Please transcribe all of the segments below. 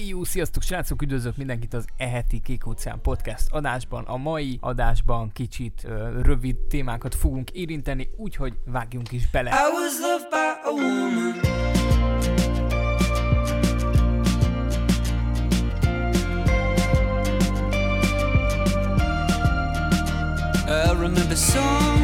Jó, sziasztok srácok, üdvözlök mindenkit az eheti Kék Óceán Podcast adásban. A mai adásban kicsit uh, rövid témákat fogunk érinteni, úgyhogy vágjunk is bele. I was loved by a woman. I remember some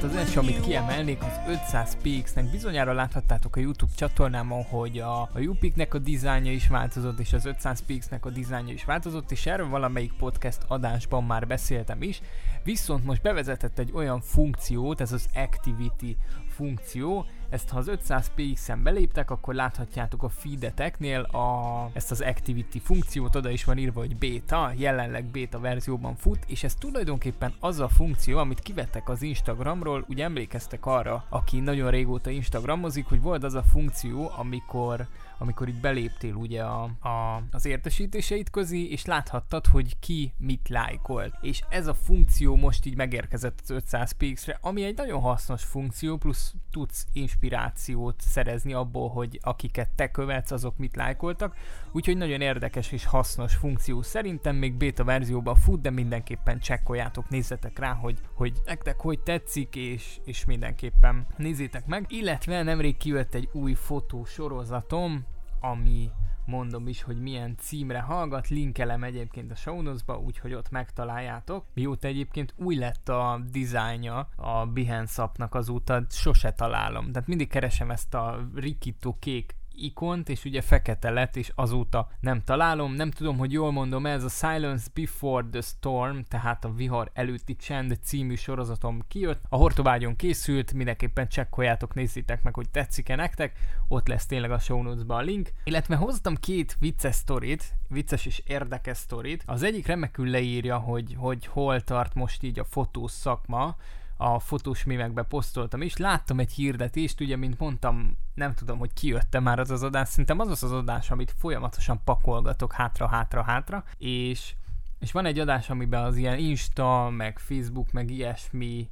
hát az első, amit kiemelnék, az 500 px-nek. Bizonyára láthattátok a YouTube csatornámon, hogy a, a UPIK-nek a dizájnja is változott, és az 500 px-nek a dizájnja is változott, és erről valamelyik podcast adásban már beszéltem is. Viszont most bevezetett egy olyan funkciót, ez az Activity funkció, ezt ha az 500 px-en beléptek, akkor láthatjátok a feedeteknél a, ezt az Activity funkciót, oda is van írva, hogy beta, jelenleg beta verzióban fut, és ez tulajdonképpen az a funkció, amit kivettek az Instagramról, ugye emlékeztek arra, aki nagyon régóta Instagramozik, hogy volt az a funkció, amikor amikor itt beléptél ugye a, a, az értesítéseit közé, és láthattad, hogy ki mit lájkolt. És ez a funkció most így megérkezett az 500 px-re, ami egy nagyon hasznos funkció, plusz tudsz inspirációt szerezni abból, hogy akiket te követsz, azok mit lájkoltak. Úgyhogy nagyon érdekes és hasznos funkció. Szerintem még beta verzióban fut, de mindenképpen csekkoljátok, nézzetek rá, hogy, hogy nektek hogy tetszik, és, és mindenképpen nézzétek meg. Illetve nemrég kijött egy új fotósorozatom, ami mondom is, hogy milyen címre hallgat, linkelem egyébként a show notes-ba, úgyhogy ott megtaláljátok. Mióta egyébként új lett a dizájnja a Behance appnak azóta sose találom. Tehát mindig keresem ezt a rikító kék ikont, és ugye fekete lett, és azóta nem találom. Nem tudom, hogy jól mondom, ez a Silence Before the Storm, tehát a vihar előtti csend című sorozatom kijött. A Hortobágyon készült, mindenképpen csekkoljátok, nézzétek meg, hogy tetszik-e nektek. Ott lesz tényleg a show notes a link. Illetve hoztam két vicces sztorit, vicces és érdekes sztorit. Az egyik remekül leírja, hogy, hogy hol tart most így a fotós szakma, a fotós mémekbe posztoltam, és láttam egy hirdetést, ugye, mint mondtam, nem tudom, hogy kijötte már az az adás, szerintem az az az adás, amit folyamatosan pakolgatok hátra-hátra-hátra, és, és van egy adás, amiben az ilyen Insta, meg Facebook, meg ilyesmi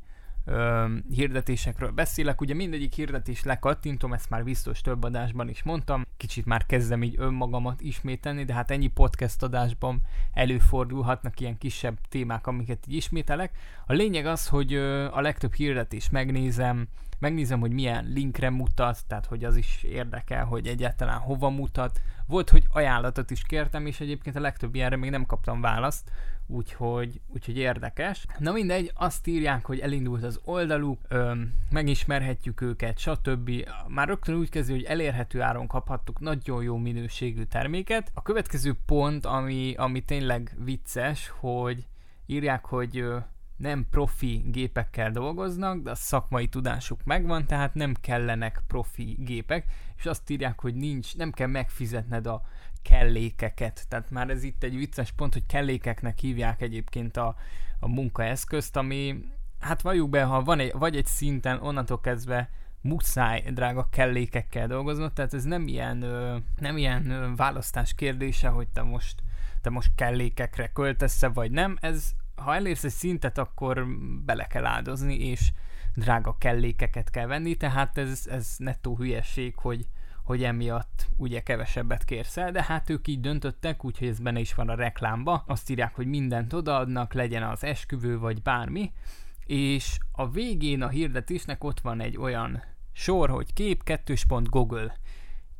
ö, hirdetésekről beszélek. Ugye mindegyik hirdetés lekattintom, ezt már biztos több adásban is mondtam. Kicsit már kezdem így önmagamat ismételni, de hát ennyi podcast adásban előfordulhatnak ilyen kisebb témák, amiket így ismételek. A lényeg az, hogy ö, a legtöbb hirdetés megnézem, megnézem, hogy milyen linkre mutat, tehát hogy az is érdekel, hogy egyáltalán hova mutat. Volt, hogy ajánlatot is kértem, és egyébként a legtöbb ilyenre még nem kaptam választ, úgyhogy, úgyhogy érdekes. Na mindegy, azt írják, hogy elindult az oldaluk, öm, megismerhetjük őket, stb. Már rögtön úgy kezdő, hogy elérhető áron kaphattuk nagyon jó minőségű terméket. A következő pont, ami, ami tényleg vicces, hogy írják, hogy nem profi gépekkel dolgoznak, de a szakmai tudásuk megvan, tehát nem kellenek profi gépek, és azt írják, hogy nincs, nem kell megfizetned a kellékeket. Tehát már ez itt egy vicces pont, hogy kellékeknek hívják egyébként a, a munkaeszközt, ami hát valljuk be, ha van egy, vagy egy szinten onnantól kezdve muszáj drága kellékekkel dolgoznod, tehát ez nem ilyen, nem ilyen választás kérdése, hogy te most, te most kellékekre költesz vagy nem, ez ha elérsz egy szintet, akkor bele kell áldozni, és drága kellékeket kell venni, tehát ez, ez nettó hülyeség, hogy, hogy emiatt ugye kevesebbet kérsz el, de hát ők így döntöttek, úgyhogy ez benne is van a reklámba. Azt írják, hogy mindent odaadnak, legyen az esküvő vagy bármi, és a végén a hirdetésnek ott van egy olyan sor, hogy kép 2. Google.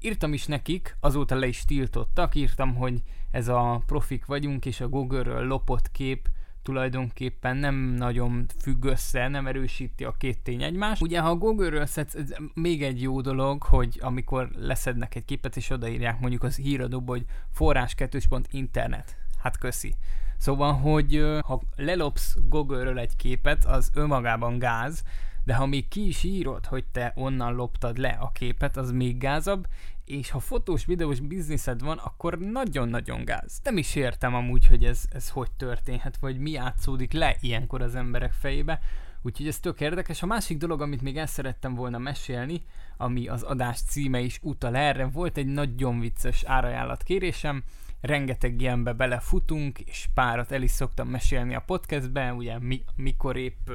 Írtam is nekik, azóta le is tiltottak, írtam, hogy ez a profik vagyunk, és a Google-ről lopott kép tulajdonképpen nem nagyon függ össze, nem erősíti a két tény egymást. Ugye, ha a Google-ről szedsz, ez még egy jó dolog, hogy amikor leszednek egy képet, és odaírják mondjuk az híradóba, hogy forrás internet. Hát köszi. Szóval, hogy ha lelopsz Google-ről egy képet, az önmagában gáz, de ha még ki is írod, hogy te onnan loptad le a képet, az még gázabb, és ha fotós, videós bizniszed van, akkor nagyon-nagyon gáz. Nem is értem amúgy, hogy ez, ez hogy történhet, vagy mi átszódik le ilyenkor az emberek fejébe, úgyhogy ez tök érdekes. A másik dolog, amit még el szerettem volna mesélni, ami az adás címe is utal erre, volt egy nagyon vicces árajánlat kérésem, rengeteg ilyenbe belefutunk, és párat el is szoktam mesélni a podcastben, ugye mi, mikor épp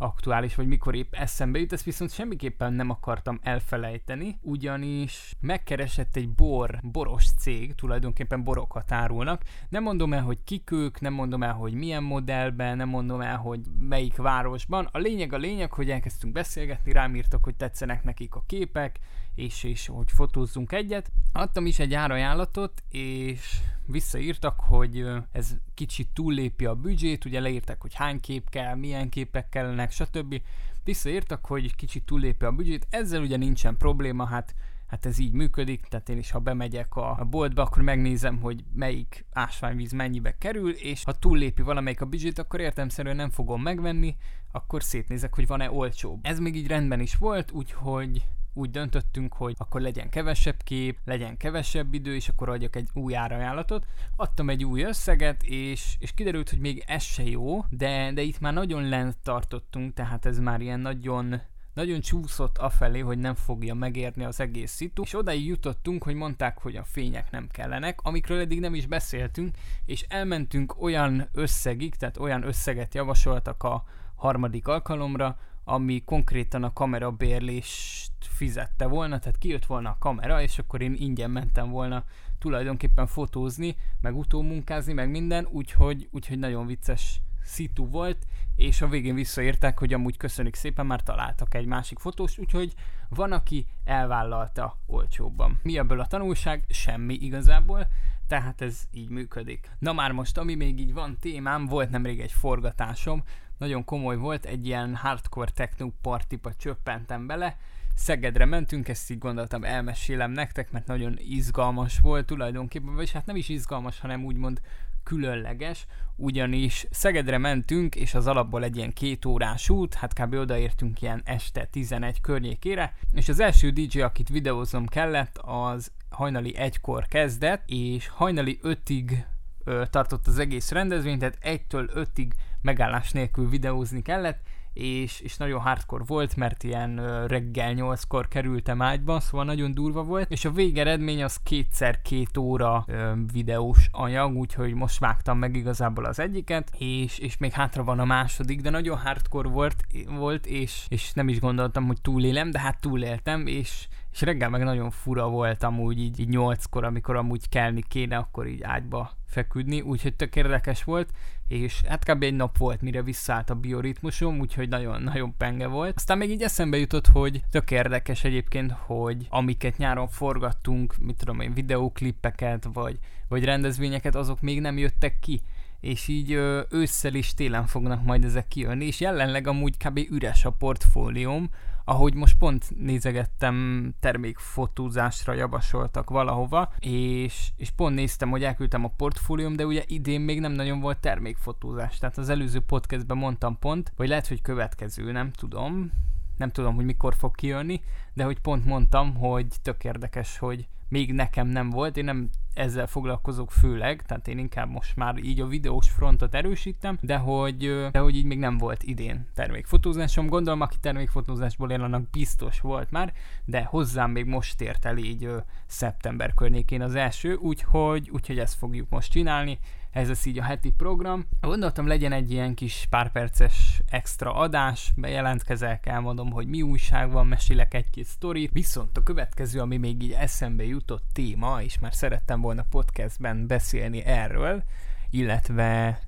aktuális, vagy mikor épp eszembe jut, ezt viszont semmiképpen nem akartam elfelejteni, ugyanis megkeresett egy bor, boros cég, tulajdonképpen borokat árulnak. Nem mondom el, hogy kik ők, nem mondom el, hogy milyen modellben, nem mondom el, hogy melyik városban. A lényeg a lényeg, hogy elkezdtünk beszélgetni, rám írtak, hogy tetszenek nekik a képek, és, és hogy fotózzunk egyet. Adtam is egy árajánlatot, és visszaírtak, hogy ez kicsit túllépi a büdzsét, ugye leírtak, hogy hány kép kell, milyen képek kellenek, stb. Visszaírtak, hogy kicsit túllépi a büdzsét, ezzel ugye nincsen probléma, hát hát ez így működik, tehát én is ha bemegyek a, boltba, akkor megnézem, hogy melyik ásványvíz mennyibe kerül, és ha túllépi valamelyik a büdzsét, akkor értemszerűen nem fogom megvenni, akkor szétnézek, hogy van-e olcsóbb. Ez még így rendben is volt, úgyhogy úgy döntöttünk, hogy akkor legyen kevesebb kép, legyen kevesebb idő, és akkor adjak egy új árajánlatot. Adtam egy új összeget, és, és kiderült, hogy még ez se jó, de, de itt már nagyon lent tartottunk, tehát ez már ilyen nagyon nagyon csúszott afelé, hogy nem fogja megérni az egész szitu, és odaig jutottunk, hogy mondták, hogy a fények nem kellenek, amikről eddig nem is beszéltünk, és elmentünk olyan összegig, tehát olyan összeget javasoltak a harmadik alkalomra, ami konkrétan a kamera bérlést fizette volna, tehát kijött volna a kamera, és akkor én ingyen mentem volna tulajdonképpen fotózni, meg utómunkázni, meg minden, úgyhogy, úgyhogy nagyon vicces szitu volt, és a végén visszaértek, hogy amúgy köszönik szépen, már találtak egy másik fotós, úgyhogy van, aki elvállalta olcsóbban. Mi ebből a tanulság? Semmi igazából, tehát ez így működik. Na már most, ami még így van témám, volt nemrég egy forgatásom, nagyon komoly volt, egy ilyen hardcore techno partiba csöppentem bele, Szegedre mentünk, ezt így gondoltam elmesélem nektek, mert nagyon izgalmas volt tulajdonképpen, vagy hát nem is izgalmas, hanem úgymond különleges, ugyanis Szegedre mentünk, és az alapból egy ilyen két órás út, hát kb. odaértünk ilyen este 11 környékére, és az első DJ, akit videóznom kellett, az hajnali egykor kezdett, és hajnali ötig ö, tartott az egész rendezvény, tehát egytől ötig megállás nélkül videózni kellett, és, és nagyon hardcore volt, mert ilyen reggel nyolckor kerültem ágyba, szóval nagyon durva volt, és a végeredmény az kétszer két óra ö, videós anyag, úgyhogy most vágtam meg igazából az egyiket, és, és még hátra van a második, de nagyon hardcore volt, volt és, és nem is gondoltam, hogy túlélem, de hát túléltem, és és reggel meg nagyon fura volt amúgy így, így nyolckor, amikor amúgy kelni kéne, akkor így ágyba feküdni, úgyhogy tök érdekes volt, és hát kb. egy nap volt, mire visszaállt a bioritmusom, úgyhogy nagyon-nagyon penge volt. Aztán még így eszembe jutott, hogy tök érdekes egyébként, hogy amiket nyáron forgattunk, mit tudom én, videóklippeket, vagy, vagy rendezvényeket, azok még nem jöttek ki és így ősszel is télen fognak majd ezek kijönni, és jelenleg amúgy kb. üres a portfólióm, ahogy most pont nézegettem, termékfotózásra javasoltak valahova, és, és pont néztem, hogy elküldtem a portfólióm, de ugye idén még nem nagyon volt termékfotózás, tehát az előző podcastben mondtam pont, vagy lehet, hogy következő, nem tudom, nem tudom, hogy mikor fog kijönni, de hogy pont mondtam, hogy tök érdekes, hogy még nekem nem volt, én nem ezzel foglalkozok főleg, tehát én inkább most már így a videós frontot erősítem, de hogy, de hogy így még nem volt idén termékfotózásom. Gondolom, aki termékfotózásból él, annak biztos volt már, de hozzám még most ért el így szeptember környékén az első, úgyhogy, úgyhogy ezt fogjuk most csinálni ez lesz így a heti program. Gondoltam legyen egy ilyen kis pár perces extra adás, bejelentkezek, elmondom, hogy mi újság van, mesélek egy-két sztorit, viszont a következő, ami még így eszembe jutott téma, és már szerettem volna podcastben beszélni erről, illetve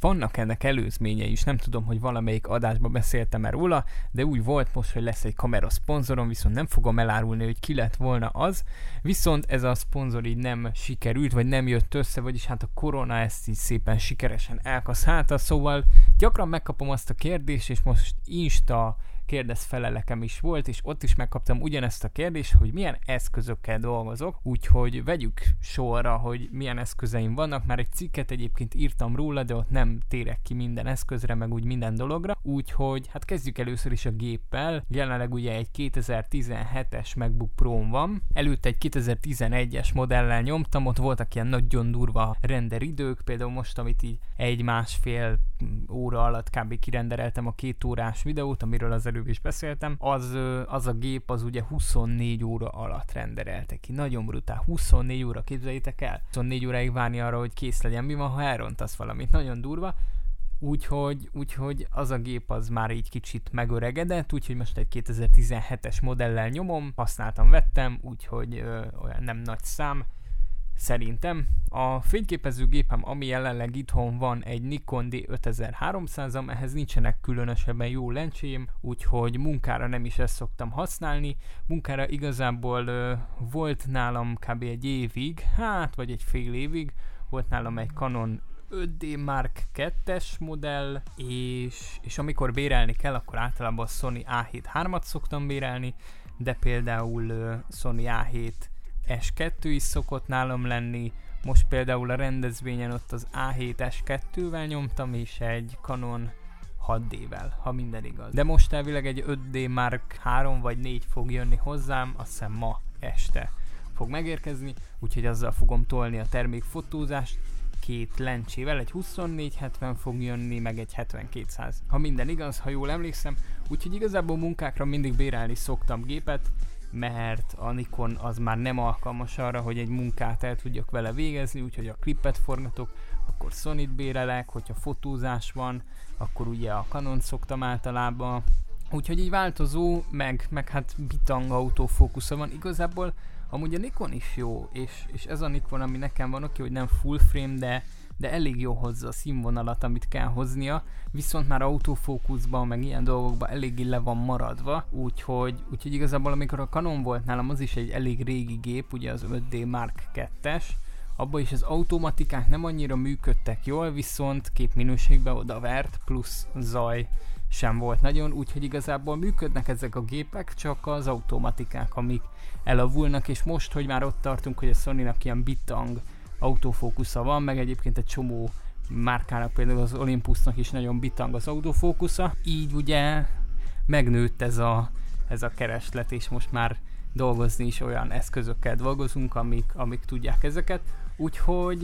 vannak ennek előzményei is, nem tudom, hogy valamelyik adásban beszéltem már róla, de úgy volt most, hogy lesz egy kamera szponzorom, viszont nem fogom elárulni, hogy ki lett volna az, viszont ez a szponzor így nem sikerült, vagy nem jött össze, vagyis hát a korona ezt így szépen sikeresen elkaszálta, szóval gyakran megkapom azt a kérdést, és most Insta kérdez felelekem is volt, és ott is megkaptam ugyanezt a kérdést, hogy milyen eszközökkel dolgozok, úgyhogy vegyük sorra, hogy milyen eszközeim vannak, már egy cikket egyébként írtam róla, de ott nem térek ki minden eszközre, meg úgy minden dologra, úgyhogy hát kezdjük először is a géppel, jelenleg ugye egy 2017-es MacBook pro van, előtte egy 2011-es modellel nyomtam, ott voltak ilyen nagyon durva renderidők, például most, amit így egy-másfél óra alatt kb. kirendereltem a két órás videót, amiről az előbb is beszéltem, az, az a gép az ugye 24 óra alatt renderelte ki. Nagyon brutál. 24 óra, képzeljétek el. 24 óráig várni arra, hogy kész legyen. Mi van, ha elrontasz valamit? Nagyon durva. úgyhogy, úgyhogy az a gép az már így kicsit megöregedett, úgyhogy most egy 2017-es modellel nyomom, használtam, vettem, úgyhogy ö, olyan nem nagy szám, Szerintem a fényképezőgépem, ami jelenleg itthon van, egy Nikon D5300-am, ehhez nincsenek különösebben jó lencsém, úgyhogy munkára nem is ezt szoktam használni. Munkára igazából ö, volt nálam kb. egy évig, hát vagy egy fél évig, volt nálam egy Canon 5D Mark 2-es modell, és, és amikor bérelni kell, akkor általában a Sony A7 3-at szoktam bérelni, de például uh, Sony A7 S2 is szokott nálam lenni, most például a rendezvényen ott az A7 S2-vel nyomtam, és egy Canon 6D-vel, ha minden igaz. De most elvileg egy 5D Mark 3 vagy 4 fog jönni hozzám, azt hiszem ma este fog megérkezni, úgyhogy azzal fogom tolni a termékfotózást, két lencsével, egy 2470 fog jönni, meg egy 7200. Ha minden igaz, ha jól emlékszem, úgyhogy igazából munkákra mindig bérelni szoktam gépet, mert a Nikon az már nem alkalmas arra, hogy egy munkát el tudjak vele végezni, úgyhogy a klippet forgatok, akkor Sony-t bérelek, hogyha fotózás van, akkor ugye a Canon szoktam általában, úgyhogy így változó, meg, meg hát bitang autofókusza van. Igazából amúgy a Nikon is jó, és, és ez a Nikon, ami nekem van, oké, hogy nem full frame, de de elég jó hozza a színvonalat, amit kell hoznia, viszont már autofókuszban, meg ilyen dolgokban eléggé le van maradva, úgyhogy, úgyhogy igazából amikor a Canon volt nálam, az is egy elég régi gép, ugye az 5D Mark 2-es, abban is az automatikák nem annyira működtek jól, viszont képminőségbe odavert, plusz zaj sem volt nagyon, úgyhogy igazából működnek ezek a gépek, csak az automatikák, amik elavulnak, és most, hogy már ott tartunk, hogy a Sony-nak ilyen bitang autofókusza van, meg egyébként egy csomó márkának, például az Olympusnak is nagyon bitang az autofókusza, így ugye megnőtt ez a, ez a kereslet, és most már dolgozni is olyan eszközökkel dolgozunk, amik, amik tudják ezeket. Úgyhogy,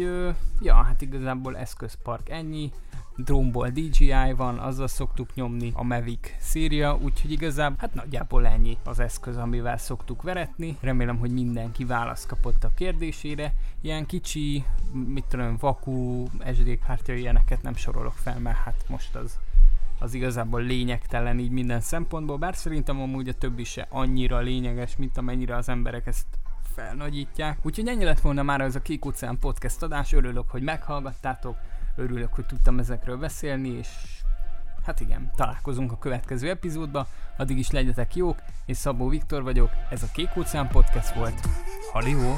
ja, hát igazából eszközpark ennyi, drónból DJI van, azzal szoktuk nyomni a Mavic széria, úgyhogy igazából hát nagyjából ennyi az eszköz, amivel szoktuk veretni. Remélem, hogy mindenki választ kapott a kérdésére. Ilyen kicsi, mit tudom, vakú SD kártya ilyeneket nem sorolok fel, mert hát most az az igazából lényegtelen így minden szempontból, bár szerintem amúgy a többi se annyira lényeges, mint amennyire az emberek ezt felnagyítják. Úgyhogy ennyi lett volna már ez a Kék Oceán podcast adás, örülök, hogy meghallgattátok, örülök, hogy tudtam ezekről beszélni, és hát igen, találkozunk a következő epizódban, addig is legyetek jók, és Szabó Viktor vagyok, ez a Kék Oceán podcast volt. Halió!